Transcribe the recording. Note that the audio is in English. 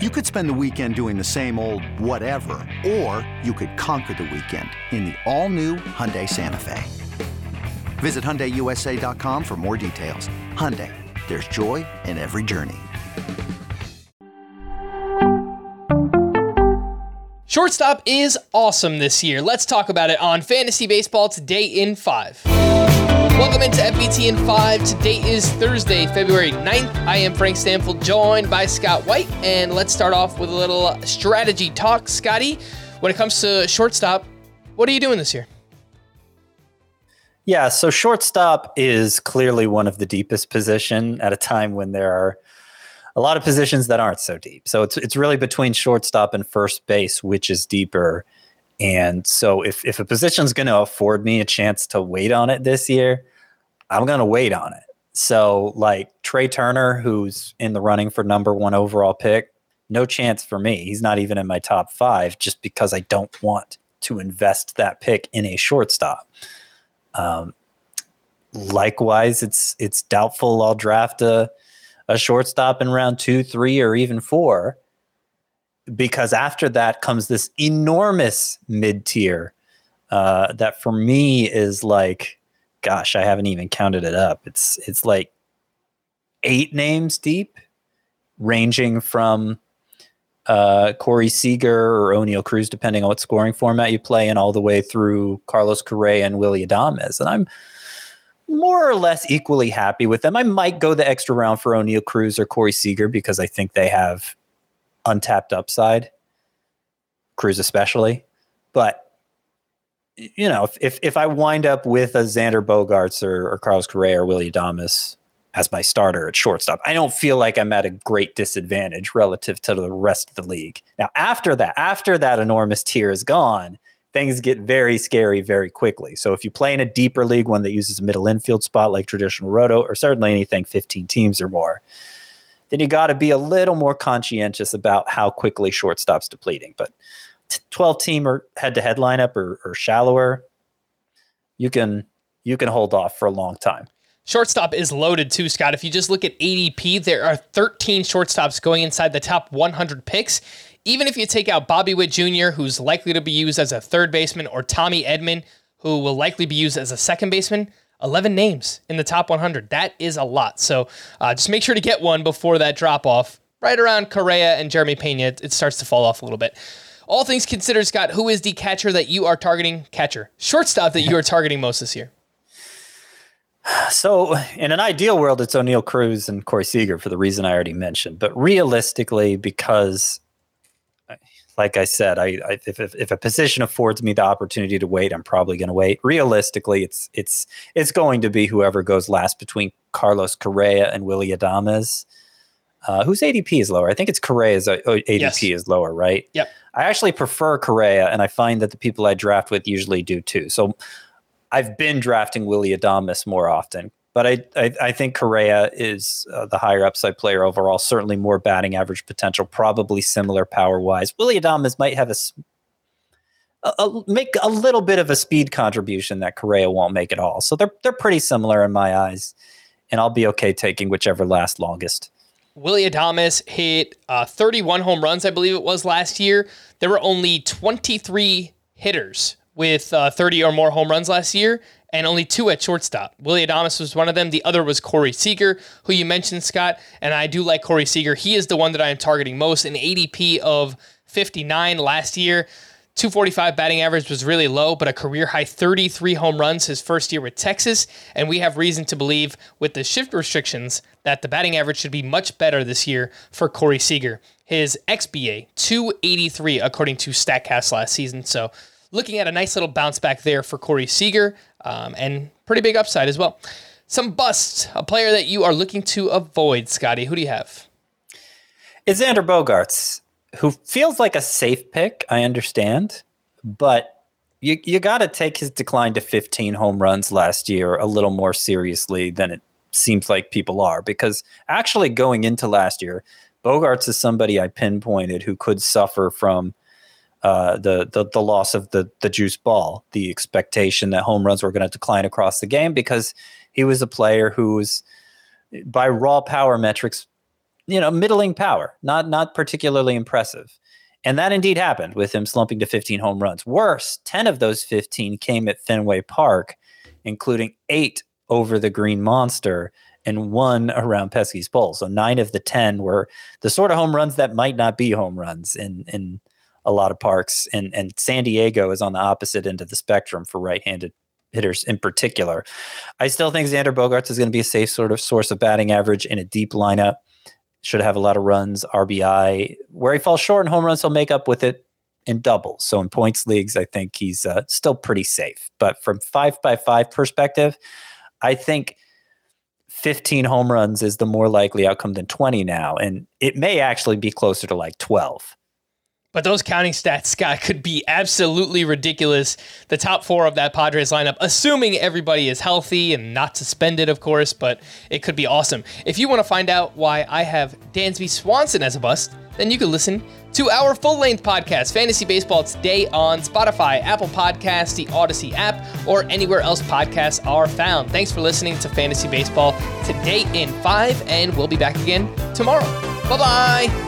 You could spend the weekend doing the same old whatever, or you could conquer the weekend in the all-new Hyundai Santa Fe. Visit HyundaiUSA.com for more details. Hyundai, there's joy in every journey. Shortstop is awesome this year. Let's talk about it on Fantasy Baseball today in 5. Welcome into FBT in 5. Today is Thursday, February 9th. I am Frank Stampfel, joined by Scott White. And let's start off with a little strategy talk. Scotty, when it comes to shortstop, what are you doing this year? Yeah, so shortstop is clearly one of the deepest position at a time when there are a lot of positions that aren't so deep. So it's it's really between shortstop and first base, which is deeper. And so if if a position's going to afford me a chance to wait on it this year, I'm going to wait on it. So like Trea Turner, who's in the running for number one overall pick, no chance for me. He's not even in my top five, just because I don't want to invest that pick in a shortstop. Um, likewise, it's it's doubtful I'll draft a a shortstop in round two, three, or even four. Because after that comes this enormous mid tier uh, that for me is like, gosh, I haven't even counted it up. It's it's like eight names deep, ranging from uh, Corey Seager or Oneil Cruz, depending on what scoring format you play, and all the way through Carlos Correa and Willy Adames. And I'm more or less equally happy with them. I might go the extra round for Oneil Cruz or Corey Seager because I think they have untapped upside, Cruz especially. But you know, if if, I wind up with a Xander Bogaerts or, or Carlos Correa or Willy Adames as my starter at shortstop, I don't feel like I'm at a great disadvantage relative to the rest of the league. Now, after that, after that enormous tier is gone, things get very scary very quickly. So if you play in a deeper league, one that uses a middle infield spot like traditional roto, or certainly anything 15 teams or more, then you got to be a little more conscientious about how quickly shortstop's depleting. But 12 team or head to head lineup or, or shallower, you can you can hold off for a long time. Shortstop is loaded too, Scott. If you just look at ADP, there are 13 shortstops going inside the top 100 picks. Even if you take out Bobby Witt Jr., who's likely to be used as a third baseman, or Tommy Edman, who will likely be used as a second baseman, 11 names in the top 100. That is a lot. So uh, just make sure to get one before that drop off. Right around Correa and Jeremy Pena, it starts to fall off a little bit. All things considered, Scott, who is the catcher that you are targeting? Catcher, shortstop that you are targeting most this year? So, in an ideal world, it's Oneil Cruz and Corey Seager for the reason I already mentioned. But realistically, because like I said, I, I if, if, if a position affords me the opportunity to wait, I'm probably going to wait. Realistically, it's it's it's going to be whoever goes last between Carlos Correa and Willy Adames. Uh, whose ADP is lower? I think it's Correa's uh, ADP yes. is lower, right? Yep. I actually prefer Correa, and I find that the people I draft with usually do too. So I've been drafting Willy Adames more often. But I, I, I think Correa is uh, the higher upside player overall. Certainly more batting average potential, probably similar power wise. Willy Adames might have a, a, a, make a little bit of a speed contribution that Correa won't make at all. So they're they're pretty similar in my eyes, and I'll be okay taking whichever lasts longest. Willy Adames hit uh, 31 home runs, I believe it was last year. There were only 23 hitters with uh, 30 or more home runs last year, and only two at shortstop. Willy Adames was one of them. The other was Corey Seager, who you mentioned, Scott. And I do like Corey Seager. He is the one that I am targeting most. An ADP of 59 last year. 245 batting average was really low, but a career high 33 home runs his first year with Texas. And we have reason to believe with the shift restrictions that the batting average should be much better this year for Corey Seager. His XBA, 283, according to StatCast last season. So looking at a nice little bounce back there for Corey Seager um, and pretty big upside as well. Some busts, a player that you are looking to avoid, Scotty. Who do you have? It's Xander Bogaerts, who feels like a safe pick, I understand, but you, you got to take his decline to 15 home runs last year a little more seriously than it seems like people are because actually going into last year, Bogaerts is somebody I pinpointed who could suffer from uh, the, the the loss of the the juice ball, the expectation that home runs were going to decline across the game because he was a player who was by raw power metrics you know, middling power, not not particularly impressive. And that indeed happened with him slumping to 15 home runs. Worse, 10 of those 15 came at Fenway Park, including eight over the Green Monster and one around Pesky's Pole. So nine of the 10 were the sort of home runs that might not be home runs in, in a lot of parks. And, and San Diego is on the opposite end of the spectrum for right handed hitters in particular. I still think Xander Bogaerts is going to be a safe sort of source of batting average in a deep lineup should have a lot of runs, RBI. Where he falls short in home runs, he'll make up with it in doubles. So in points leagues, I think he's uh, still pretty safe. But from five by five perspective, I think 15 home runs is the more likely outcome than 20 now. And it may actually be closer to like 12. But those counting stats, Scott, could be absolutely ridiculous. The top four of that Padres lineup, assuming everybody is healthy and not suspended, of course, but it could be awesome. If you want to find out why I have Dansby Swanson as a bust, then you can listen to our full length podcast, Fantasy Baseball Today, on Spotify, Apple Podcasts, the Odyssey app, or anywhere else podcasts are found. Thanks for listening to Fantasy Baseball Today in 5, and we'll be back again tomorrow. Bye bye.